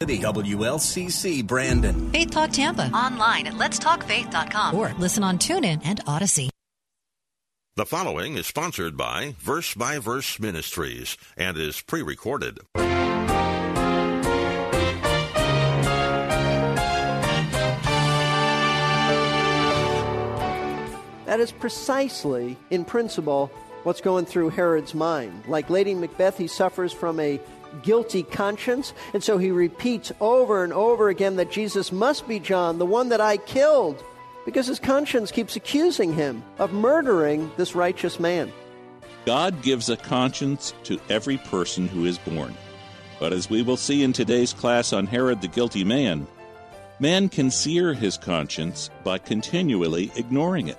WLCC Brandon. Faith Talk Tampa. Online at letstalkfaith.com. Or listen on TuneIn and Odyssey. The following is sponsored by Verse by Verse Ministries and is pre recorded. That is precisely, in principle, what's going through Herod's mind. Like Lady Macbeth, he suffers from a guilty conscience, and so he repeats over and over again that Jesus must be John, the one that I killed, because his conscience keeps accusing him of murdering this righteous man. God gives a conscience to every person who is born. But as we will see in today's class on Herod the guilty man, man can sear his conscience by continually ignoring it.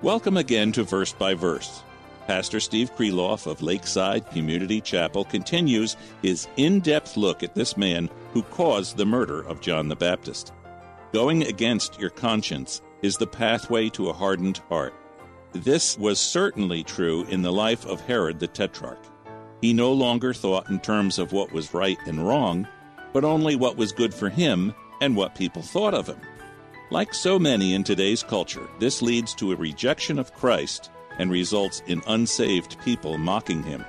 Welcome again to Verse by Verse. Pastor Steve Kreloff of Lakeside Community Chapel continues his in depth look at this man who caused the murder of John the Baptist. Going against your conscience is the pathway to a hardened heart. This was certainly true in the life of Herod the Tetrarch. He no longer thought in terms of what was right and wrong, but only what was good for him and what people thought of him. Like so many in today's culture, this leads to a rejection of Christ and results in unsaved people mocking him.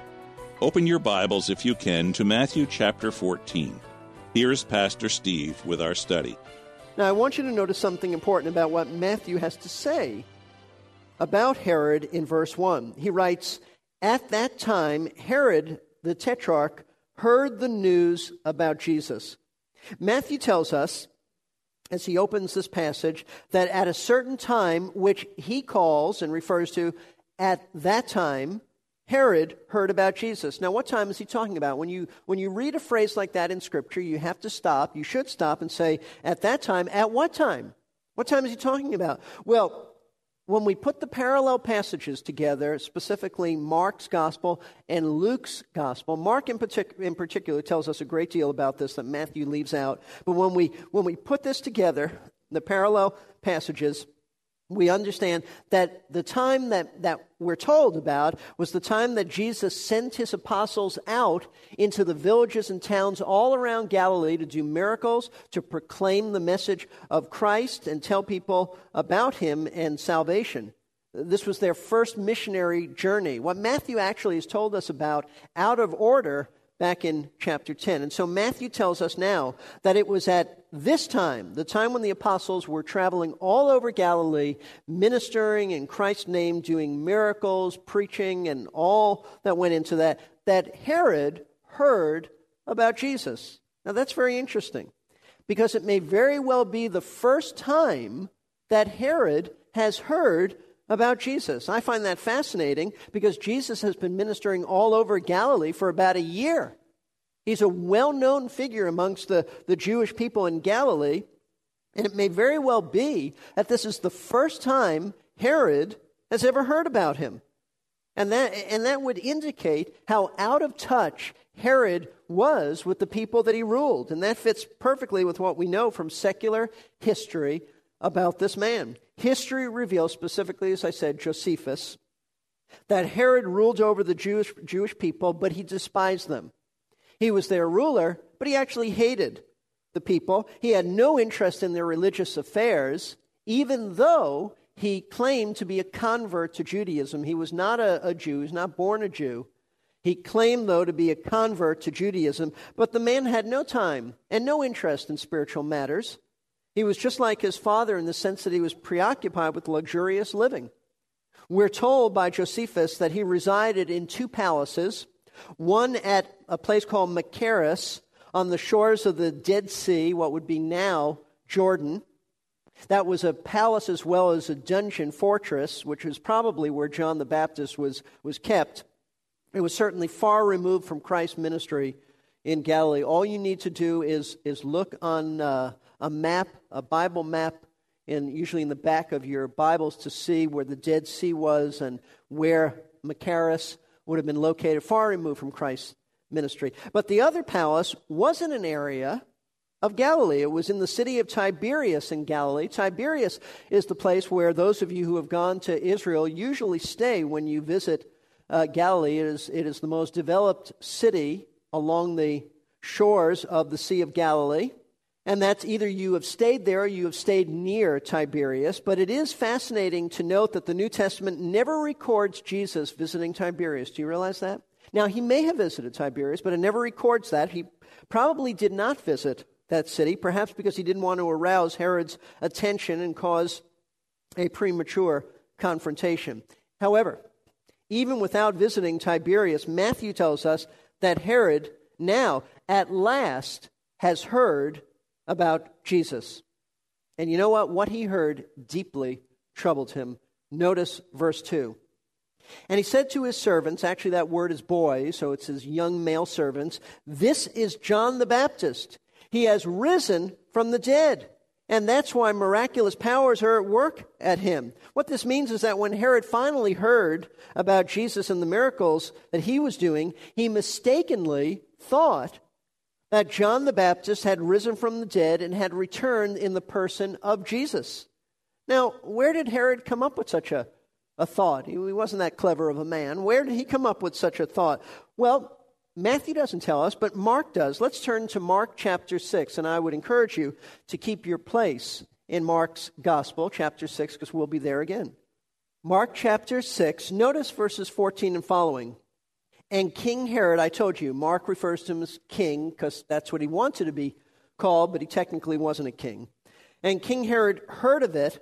Open your Bibles, if you can, to Matthew chapter 14. Here's Pastor Steve with our study. Now, I want you to notice something important about what Matthew has to say about Herod in verse 1. He writes, At that time, Herod the Tetrarch heard the news about Jesus. Matthew tells us as he opens this passage that at a certain time, which he calls and refers to at that time, Herod heard about Jesus. Now, what time is he talking about? When you, when you read a phrase like that in Scripture, you have to stop. You should stop and say, at that time, at what time? What time is he talking about? Well, when we put the parallel passages together, specifically Mark's gospel and Luke's gospel, Mark in, partic- in, particular tells us a great deal about this that Matthew leaves out. But when we, when we put this together, the parallel passages, we understand that the time that, that we're told about was the time that Jesus sent his apostles out into the villages and towns all around Galilee to do miracles, to proclaim the message of Christ and tell people about him and salvation. This was their first missionary journey. What Matthew actually has told us about out of order back in chapter 10. And so Matthew tells us now that it was at this time, the time when the apostles were traveling all over Galilee, ministering in Christ's name, doing miracles, preaching, and all that went into that, that Herod heard about Jesus. Now that's very interesting because it may very well be the first time that Herod has heard about Jesus. I find that fascinating because Jesus has been ministering all over Galilee for about a year. He's a well known figure amongst the, the Jewish people in Galilee, and it may very well be that this is the first time Herod has ever heard about him. And that, and that would indicate how out of touch Herod was with the people that he ruled. And that fits perfectly with what we know from secular history about this man. History reveals, specifically, as I said, Josephus, that Herod ruled over the Jewish, Jewish people, but he despised them. He was their ruler, but he actually hated the people. He had no interest in their religious affairs, even though he claimed to be a convert to Judaism. He was not a, a Jew, he was not born a Jew. He claimed, though, to be a convert to Judaism, but the man had no time and no interest in spiritual matters. He was just like his father in the sense that he was preoccupied with luxurious living. We're told by Josephus that he resided in two palaces, one at a place called Machaerus on the shores of the Dead Sea, what would be now Jordan. That was a palace as well as a dungeon fortress, which was probably where John the Baptist was, was kept. It was certainly far removed from Christ's ministry in Galilee. All you need to do is, is look on uh, a map, a Bible map, in, usually in the back of your Bibles to see where the Dead Sea was and where Machaerus would have been located, far removed from Christ's ministry. But the other palace wasn't an area of Galilee. It was in the city of Tiberias in Galilee. Tiberias is the place where those of you who have gone to Israel usually stay when you visit uh, Galilee. It is, it is the most developed city along the shores of the Sea of Galilee. And that's either you have stayed there or you have stayed near Tiberias. But it is fascinating to note that the New Testament never records Jesus visiting Tiberias. Do you realize that? Now, he may have visited Tiberias, but it never records that. He probably did not visit that city, perhaps because he didn't want to arouse Herod's attention and cause a premature confrontation. However, even without visiting Tiberias, Matthew tells us that Herod now, at last, has heard about Jesus. And you know what? What he heard deeply troubled him. Notice verse 2. And he said to his servants, actually, that word is boys, so it's his young male servants, This is John the Baptist. He has risen from the dead. And that's why miraculous powers are at work at him. What this means is that when Herod finally heard about Jesus and the miracles that he was doing, he mistakenly thought that John the Baptist had risen from the dead and had returned in the person of Jesus. Now, where did Herod come up with such a, a thought? He wasn't that clever of a man. Where did he come up with such a thought? Well, Matthew doesn't tell us, but Mark does. Let's turn to Mark chapter 6, and I would encourage you to keep your place in Mark's gospel, chapter 6, because we'll be there again. Mark chapter 6, notice verses 14 and following. And King Herod, I told you, Mark refers to him as king because that's what he wanted to be called, but he technically wasn't a king. And King Herod heard of it,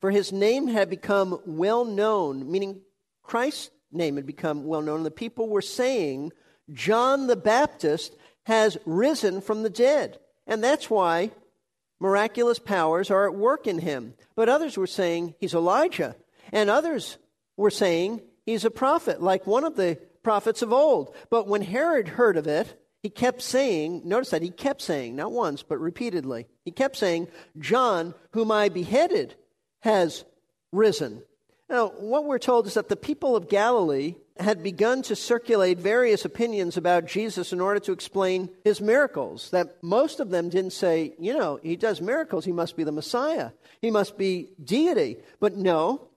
for his name had become well known, meaning Christ's name had become well known. And the people were saying, John the Baptist has risen from the dead. And that's why miraculous powers are at work in him. But others were saying he's Elijah. And others were saying he's a prophet, like one of the prophets of old. But when Herod heard of it, he kept saying, notice that he kept saying, not once, but repeatedly, he kept saying, John, whom I beheaded, has risen. Now, what we're told is that the people of Galilee had begun to circulate various opinions about Jesus in order to explain his miracles. That most of them didn't say, you know, he does miracles, he must be the Messiah, he must be deity. But no,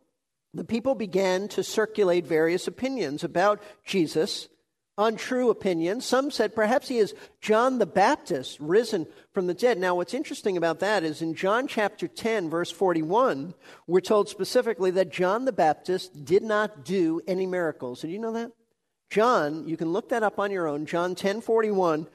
the people began to circulate various opinions about Jesus, untrue opinions. Some said perhaps he is John the Baptist, risen from the dead. Now, what's interesting about that is in John chapter 10, verse 41, we're told specifically that John the Baptist did not do any miracles. Did you know that? John, you can look that up on your own. John 10 41.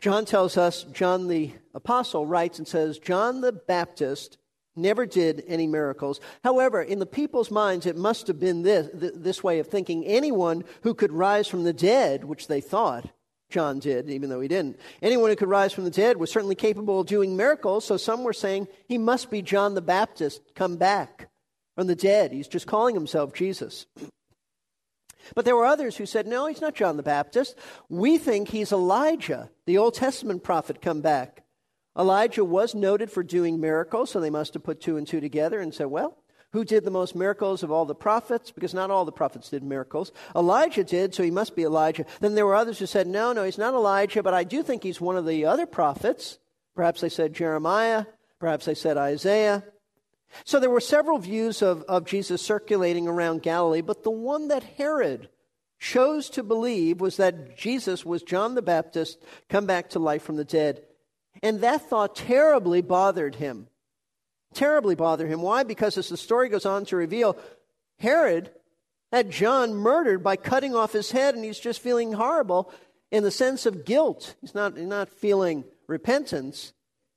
John tells us, John the apostle writes and says, John the Baptist never did any miracles. However, in the people's minds, it must have been this, this way of thinking. Anyone who could rise from the dead, which they thought John did, even though he didn't, anyone who could rise from the dead was certainly capable of doing miracles. So some were saying he must be John the Baptist come back from the dead. He's just calling himself Jesus. But there were others who said, no, he's not John the Baptist. We think he's Elijah, the Old Testament prophet, come back. Elijah was noted for doing miracles, so they must have put two and two together and said, well, who did the most miracles of all the prophets? Because not all the prophets did miracles. Elijah did, so he must be Elijah. Then there were others who said, no, no, he's not Elijah, but I do think he's one of the other prophets. Perhaps they said Jeremiah. Perhaps they said Isaiah. So there were several views of, of Jesus circulating around Galilee, but the one that Herod chose to believe was that Jesus was John the Baptist come back to life from the dead. And that thought terribly bothered him. Terribly bothered him. Why? Because as the story goes on to reveal, Herod had John murdered by cutting off his head, and he's just feeling horrible in the sense of guilt. He's not, not feeling repentance,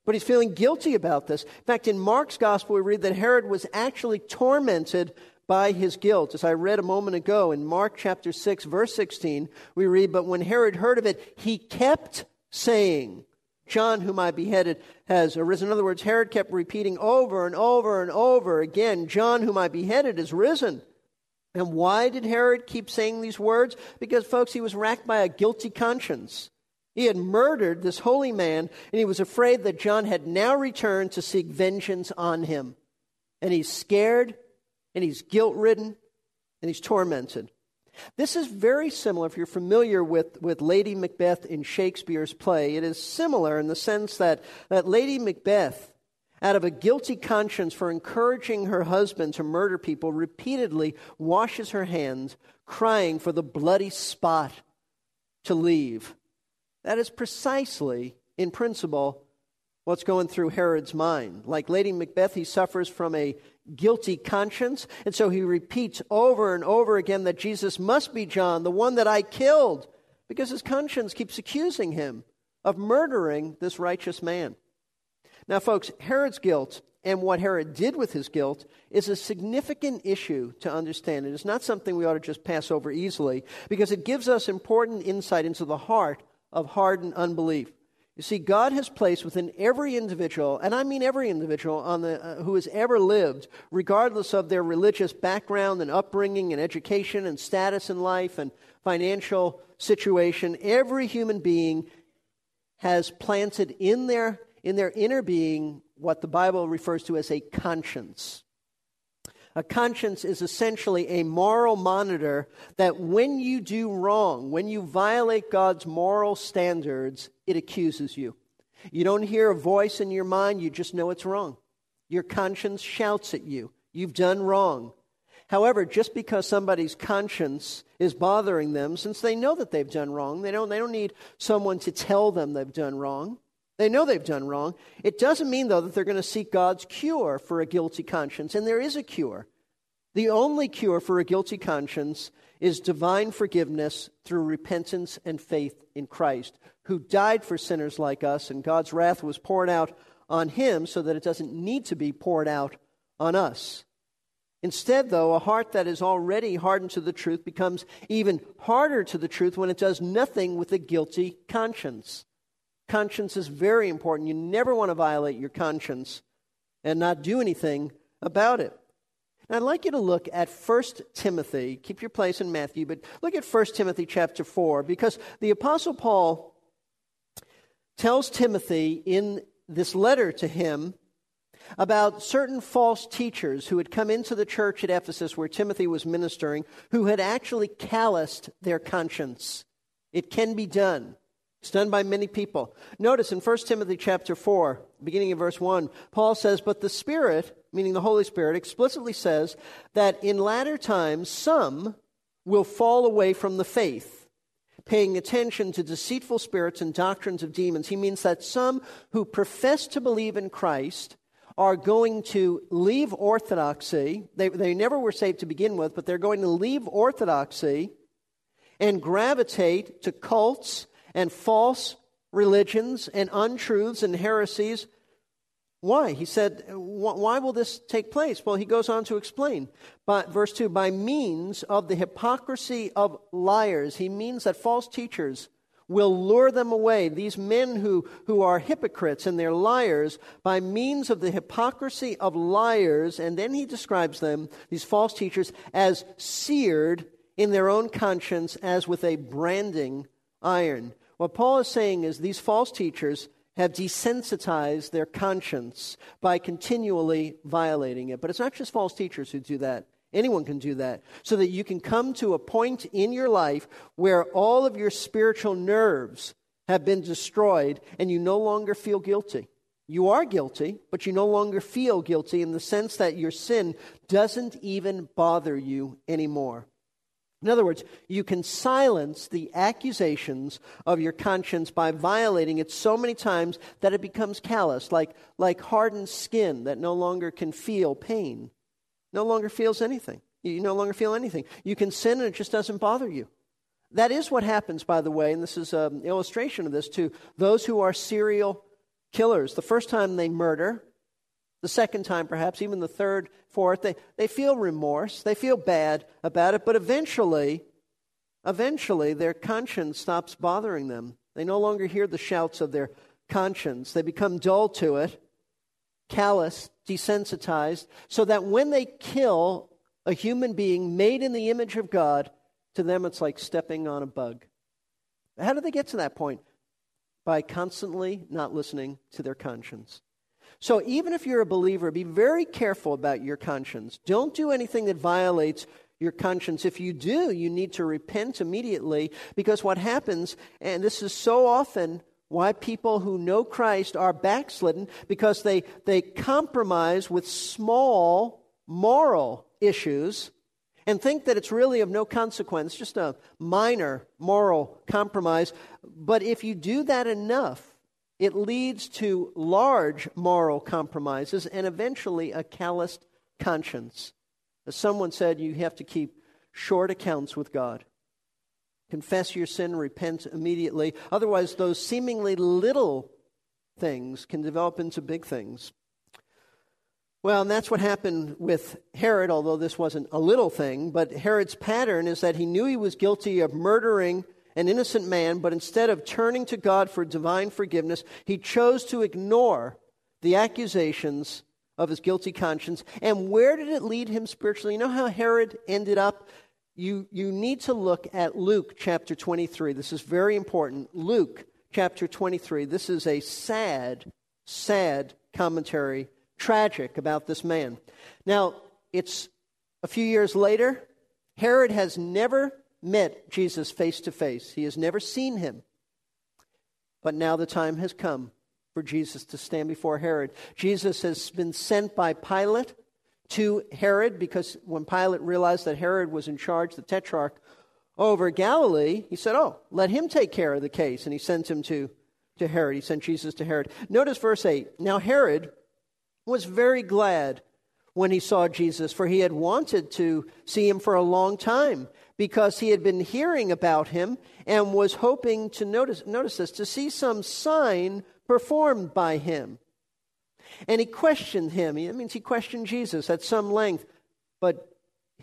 but he's feeling guilty about this. In fact, in Mark's gospel, we read that Herod was actually tormented by his guilt. As I read a moment ago in Mark chapter 6, verse 16, we read, But when Herod heard of it, he kept saying, John, whom I beheaded, has arisen. In other words, Herod kept repeating over and over and over again, John, whom I beheaded, is risen. And why did Herod keep saying these words? Because, folks, he was racked by a guilty conscience. He had murdered this holy man, and he was afraid that John had now returned to seek vengeance on him. And he's scared, and he's guilt ridden, and he's tormented. This is very similar, if you're familiar with, with Lady Macbeth in Shakespeare's play, it is similar in the sense that, that Lady Macbeth, out of a guilty conscience for encouraging her husband to murder people, repeatedly washes her hands, crying for the bloody spot to leave. That is precisely, in principle, what's going through Herod's mind. Like Lady Macbeth, he suffers from a guilty conscience, and so he repeats over and over again that Jesus must be John, the one that I killed, because his conscience keeps accusing him of murdering this righteous man. Now, folks, Herod's guilt and what Herod did with his guilt is a significant issue to understand. It is not something we ought to just pass over easily because it gives us important insight into the heart of hardened unbelief. You see, God has placed within every individual, and I mean every individual on the, uh, who has ever lived, regardless of their religious background and upbringing and education and status in life and financial situation, every human being has planted in their, in their inner being what the Bible refers to as a conscience. A conscience is essentially a moral monitor that when you do wrong, when you violate God's moral standards, it accuses you. You don't hear a voice in your mind, you just know it's wrong. Your conscience shouts at you. You've done wrong. However, just because somebody's conscience is bothering them, since they know that they've done wrong, they don't, they don't need someone to tell them they've done wrong. They know they've done wrong. It doesn't mean, though, that they're going to seek God's cure for a guilty conscience, and there is a cure. The only cure for a guilty conscience is divine forgiveness through repentance and faith in Christ, who died for sinners like us, and God's wrath was poured out on him so that it doesn't need to be poured out on us. Instead, though, a heart that is already hardened to the truth becomes even harder to the truth when it does nothing with a guilty conscience. Conscience is very important. You never want to violate your conscience and not do anything about it. And I'd like you to look at 1 Timothy. Keep your place in Matthew, but look at 1 Timothy chapter 4, because the Apostle Paul tells Timothy in this letter to him about certain false teachers who had come into the church at Ephesus where Timothy was ministering, who had actually calloused their conscience. It can be done. It's done by many people. Notice in 1 Timothy chapter 4, beginning in verse 1, Paul says, But the Spirit, meaning the Holy Spirit, explicitly says that in latter times some will fall away from the faith, paying attention to deceitful spirits and doctrines of demons. He means that some who profess to believe in Christ are going to leave orthodoxy. They, they never were saved to begin with, but they're going to leave orthodoxy and gravitate to cults and false religions and untruths and heresies. Why? He said, why will this take place? Well, he goes on to explain. But verse 2 by means of the hypocrisy of liars, he means that false teachers will lure them away. These men who, who are hypocrites and they're liars, by means of the hypocrisy of liars, and then he describes them, these false teachers, as seared in their own conscience as with a branding iron. What Paul is saying is these false teachers have desensitized their conscience by continually violating it. But it's not just false teachers who do that. Anyone can do that. So that you can come to a point in your life where all of your spiritual nerves have been destroyed and you no longer feel guilty. You are guilty, but you no longer feel guilty in the sense that your sin doesn't even bother you anymore. In other words, you can silence the accusations of your conscience by violating it so many times that it becomes callous, like, like hardened skin that no longer can feel pain, no longer feels anything. You no longer feel anything. You can sin and it just doesn't bother you. That is what happens, by the way, and this is an illustration of this to those who are serial killers. The first time they murder, the second time, perhaps, even the third, fourth, they, they feel remorse, they feel bad about it, but eventually, eventually, their conscience stops bothering them. They no longer hear the shouts of their conscience. They become dull to it, callous, desensitized, so that when they kill a human being made in the image of God, to them it's like stepping on a bug. How do they get to that point? by constantly not listening to their conscience. So even if you're a believer, be very careful about your conscience. Don't do anything that violates your conscience. If you do, you need to repent immediately because what happens, and this is so often why people who know Christ are backslidden, because they, they compromise with small moral issues and think that it's really of no consequence, just a minor moral compromise. But if you do that enough, it leads to large moral compromises and eventually a calloused conscience. As someone said, you have to keep short accounts with God. Confess your sin, repent immediately. Otherwise, those seemingly little things can develop into big things. Well, and that's what happened with Herod, although this wasn't a little thing. But Herod's pattern is that he knew he was guilty of murdering an innocent man, but instead of turning to God for divine forgiveness, he chose to ignore the accusations of his guilty conscience. And where did it lead him spiritually? You know how Herod ended up? You, you need to look at Luke chapter 23. This is very important. Luke chapter 23. This is a sad, sad commentary, tragic about this man. Now, it's a few years later. Herod has never met Jesus face to face, he has never seen him. But now the time has come for Jesus to stand before Herod. Jesus has been sent by Pilate to Herod because when Pilate realized that Herod was in charge, the tetrarch over Galilee, he said, Oh, let him take care of the case. And he sent him to, to Herod. He sent Jesus to Herod. Notice verse 8. Now, Herod was very glad when he saw Jesus, for he had wanted to see him for a long time because he had been hearing about him and was hoping to notice, notice this, to see some sign performed by him. And he questioned him. That means he questioned Jesus at some length. But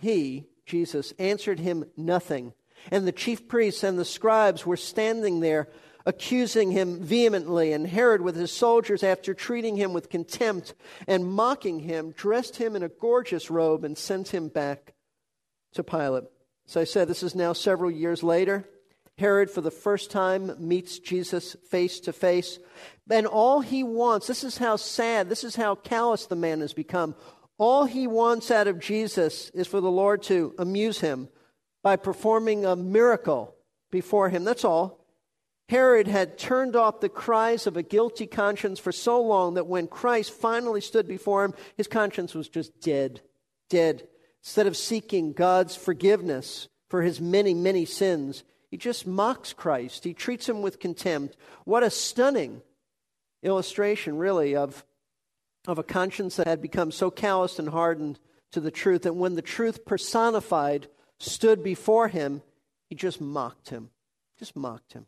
he, Jesus, answered him nothing. And the chief priests and the scribes were standing there accusing him vehemently. And Herod, with his soldiers, after treating him with contempt and mocking him, dressed him in a gorgeous robe and sent him back to Pilate. So I said, this is now several years later. Herod, for the first time, meets Jesus face to face. And all he wants, this is how sad, this is how callous the man has become. All he wants out of Jesus is for the Lord to amuse him by performing a miracle before him. That's all. Herod had turned off the cries of a guilty conscience for so long that when Christ finally stood before him, his conscience was just dead. Dead. Instead of seeking God's forgiveness for his many, many sins, he just mocks Christ. He treats him with contempt. What a stunning illustration, really, of, of a conscience that had become so calloused and hardened to the truth that when the truth personified stood before him, he just mocked him. Just mocked him.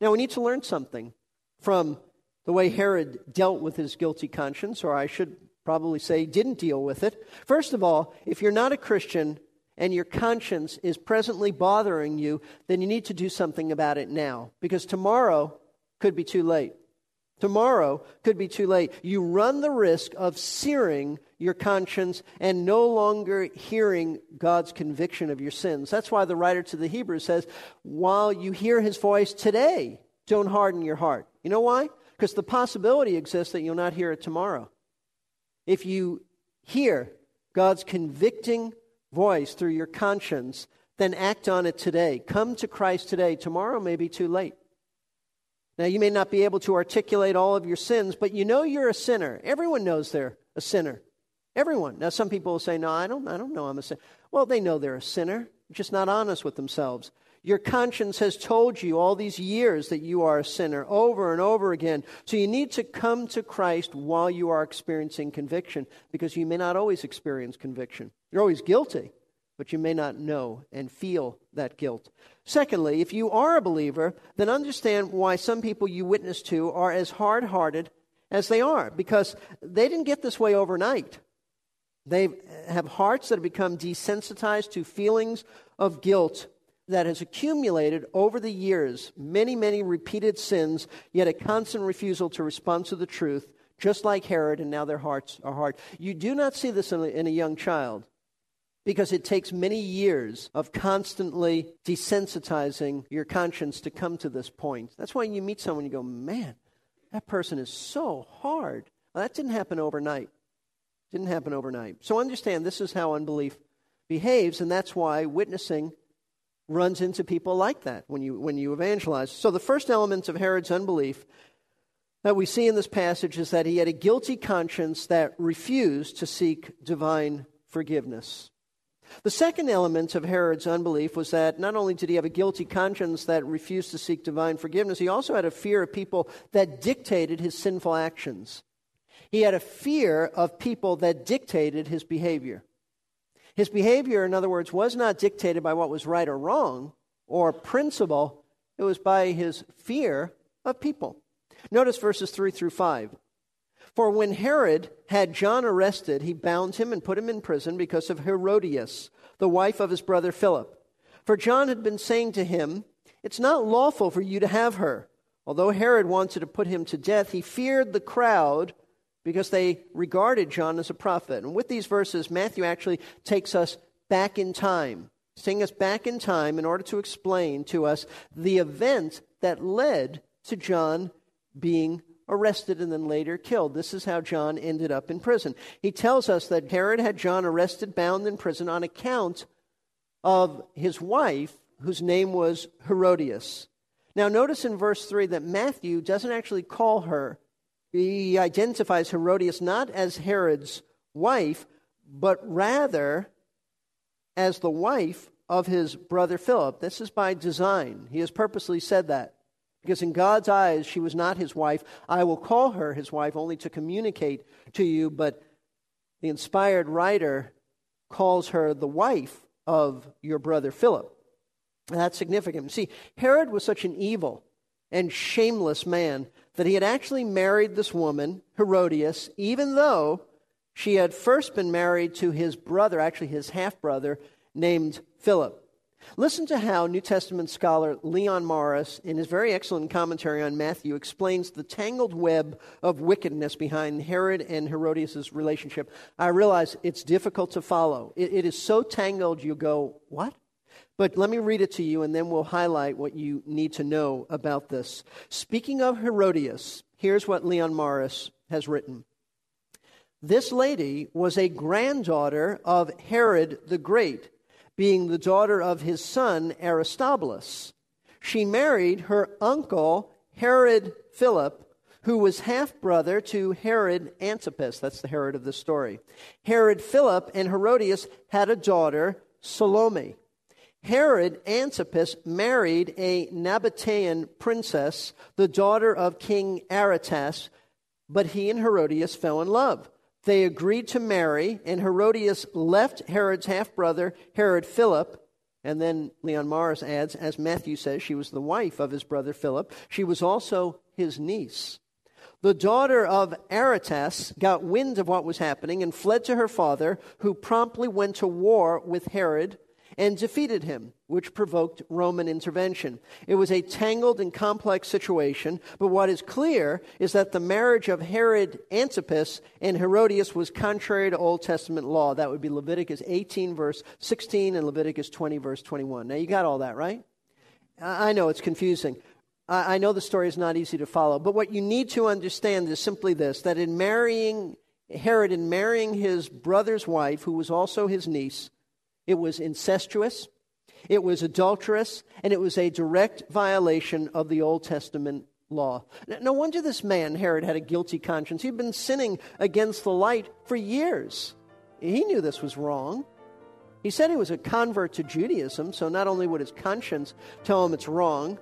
Now, we need to learn something from the way Herod dealt with his guilty conscience, or I should probably say didn't deal with it. First of all, if you're not a Christian and your conscience is presently bothering you, then you need to do something about it now because tomorrow could be too late. Tomorrow could be too late. You run the risk of searing your conscience and no longer hearing God's conviction of your sins. That's why the writer to the Hebrews says, while you hear his voice today, don't harden your heart. You know why? Because the possibility exists that you'll not hear it tomorrow. If you hear God's convicting voice through your conscience, then act on it today. Come to Christ today. Tomorrow may be too late. Now, you may not be able to articulate all of your sins, but you know you're a sinner. Everyone knows they're a sinner. Everyone. Now, some people will say, No, I don't, I don't know I'm a sinner. Well, they know they're a sinner, just not honest with themselves. Your conscience has told you all these years that you are a sinner over and over again. So you need to come to Christ while you are experiencing conviction because you may not always experience conviction. You're always guilty, but you may not know and feel that guilt. Secondly, if you are a believer, then understand why some people you witness to are as hard hearted as they are because they didn't get this way overnight. They have hearts that have become desensitized to feelings of guilt that has accumulated over the years, many, many repeated sins, yet a constant refusal to respond to the truth, just like Herod, and now their hearts are hard. You do not see this in a, in a young child because it takes many years of constantly desensitizing your conscience to come to this point. That's why you meet someone, you go, man, that person is so hard. Well, that didn't happen overnight. Didn't happen overnight. So understand this is how unbelief behaves, and that's why witnessing runs into people like that when you, when you evangelize. So the first element of Herod's unbelief that we see in this passage is that he had a guilty conscience that refused to seek divine forgiveness. The second element of Herod's unbelief was that not only did he have a guilty conscience that refused to seek divine forgiveness, he also had a fear of people that dictated his sinful actions. He had a fear of people that dictated his behavior. His behavior, in other words, was not dictated by what was right or wrong or principle, it was by his fear of people. Notice verses 3 through 5. For when Herod had John arrested, he bound him and put him in prison because of Herodias, the wife of his brother Philip. For John had been saying to him, It's not lawful for you to have her. Although Herod wanted to put him to death, he feared the crowd because they regarded John as a prophet. And with these verses, Matthew actually takes us back in time, taking us back in time in order to explain to us the event that led to John being arrested and then later killed. This is how John ended up in prison. He tells us that Herod had John arrested, bound in prison on account of his wife, whose name was Herodias. Now, notice in verse 3 that Matthew doesn't actually call her. He identifies Herodias not as Herod's wife, but rather as the wife of his brother Philip. This is by design. He has purposely said that. Because in God's eyes, she was not his wife. I will call her his wife only to communicate to you, but the inspired writer calls her the wife of your brother Philip. That's significant. See, Herod was such an evil and shameless man that he had actually married this woman, Herodias, even though she had first been married to his brother, actually his half brother, named Philip. Listen to how New Testament scholar Leon Morris, in his very excellent commentary on Matthew, explains the tangled web of wickedness behind Herod and Herodias' relationship. I realize it's difficult to follow. it, it is so tangled, you go, What? But let me read it to you, and then we'll highlight what you need to know about this. Speaking of Herodias, here's what Leon Morris has written. This lady was a granddaughter of Herod the Great being the daughter of his son Aristobulus. She married her uncle Herod Philip, who was half brother to Herod Antipas. That's the Herod of the story. Herod Philip and Herodias had a daughter, Salome. Herod Antipas married a Nabatean princess, the daughter of King Aretas, but he and Herodias fell in love. They agreed to marry, and Herodias left Herod's half brother, Herod Philip. And then Leon Morris adds, as Matthew says, she was the wife of his brother Philip. She was also his niece. The daughter of Aretas got wind of what was happening and fled to her father, who promptly went to war with Herod and defeated him, which provoked Roman intervention. It was a tangled and complex situation, but what is clear is that the marriage of Herod Antipas and Herodias was contrary to Old Testament law. That would be Leviticus 18, verse 16, and Leviticus 20, verse 21. Now, you got all that, right? I know it's confusing. I know the story is not easy to follow, but what you need to understand is simply this that in marrying Herod, in marrying his brother's wife, who was also his niece, it was incestuous, it was adulterous, and it was a direct violation of the Old Testament law. No wonder this man, Herod, had a guilty conscience. He'd been sinning against the light for years. He knew this was wrong. He said he was a convert to Judaism, so not only would his conscience tell him it's wrong,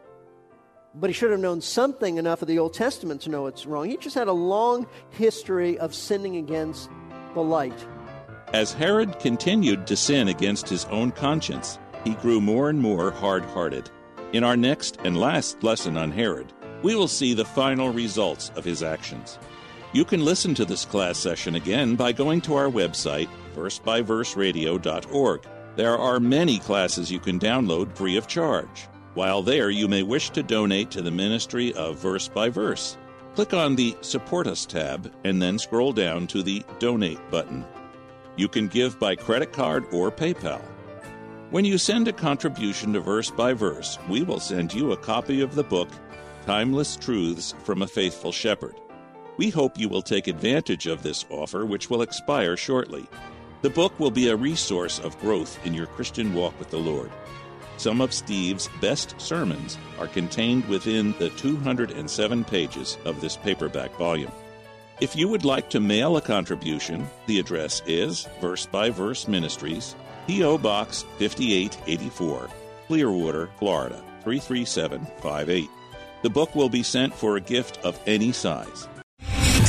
but he should have known something enough of the Old Testament to know it's wrong. He just had a long history of sinning against the light. As Herod continued to sin against his own conscience, he grew more and more hard hearted. In our next and last lesson on Herod, we will see the final results of his actions. You can listen to this class session again by going to our website, versebyverseradio.org. There are many classes you can download free of charge. While there, you may wish to donate to the ministry of Verse by Verse. Click on the Support Us tab and then scroll down to the Donate button. You can give by credit card or PayPal. When you send a contribution to Verse by Verse, we will send you a copy of the book, Timeless Truths from a Faithful Shepherd. We hope you will take advantage of this offer, which will expire shortly. The book will be a resource of growth in your Christian walk with the Lord. Some of Steve's best sermons are contained within the 207 pages of this paperback volume. If you would like to mail a contribution, the address is Verse by Verse Ministries, P.O. Box 5884, Clearwater, Florida 33758. The book will be sent for a gift of any size.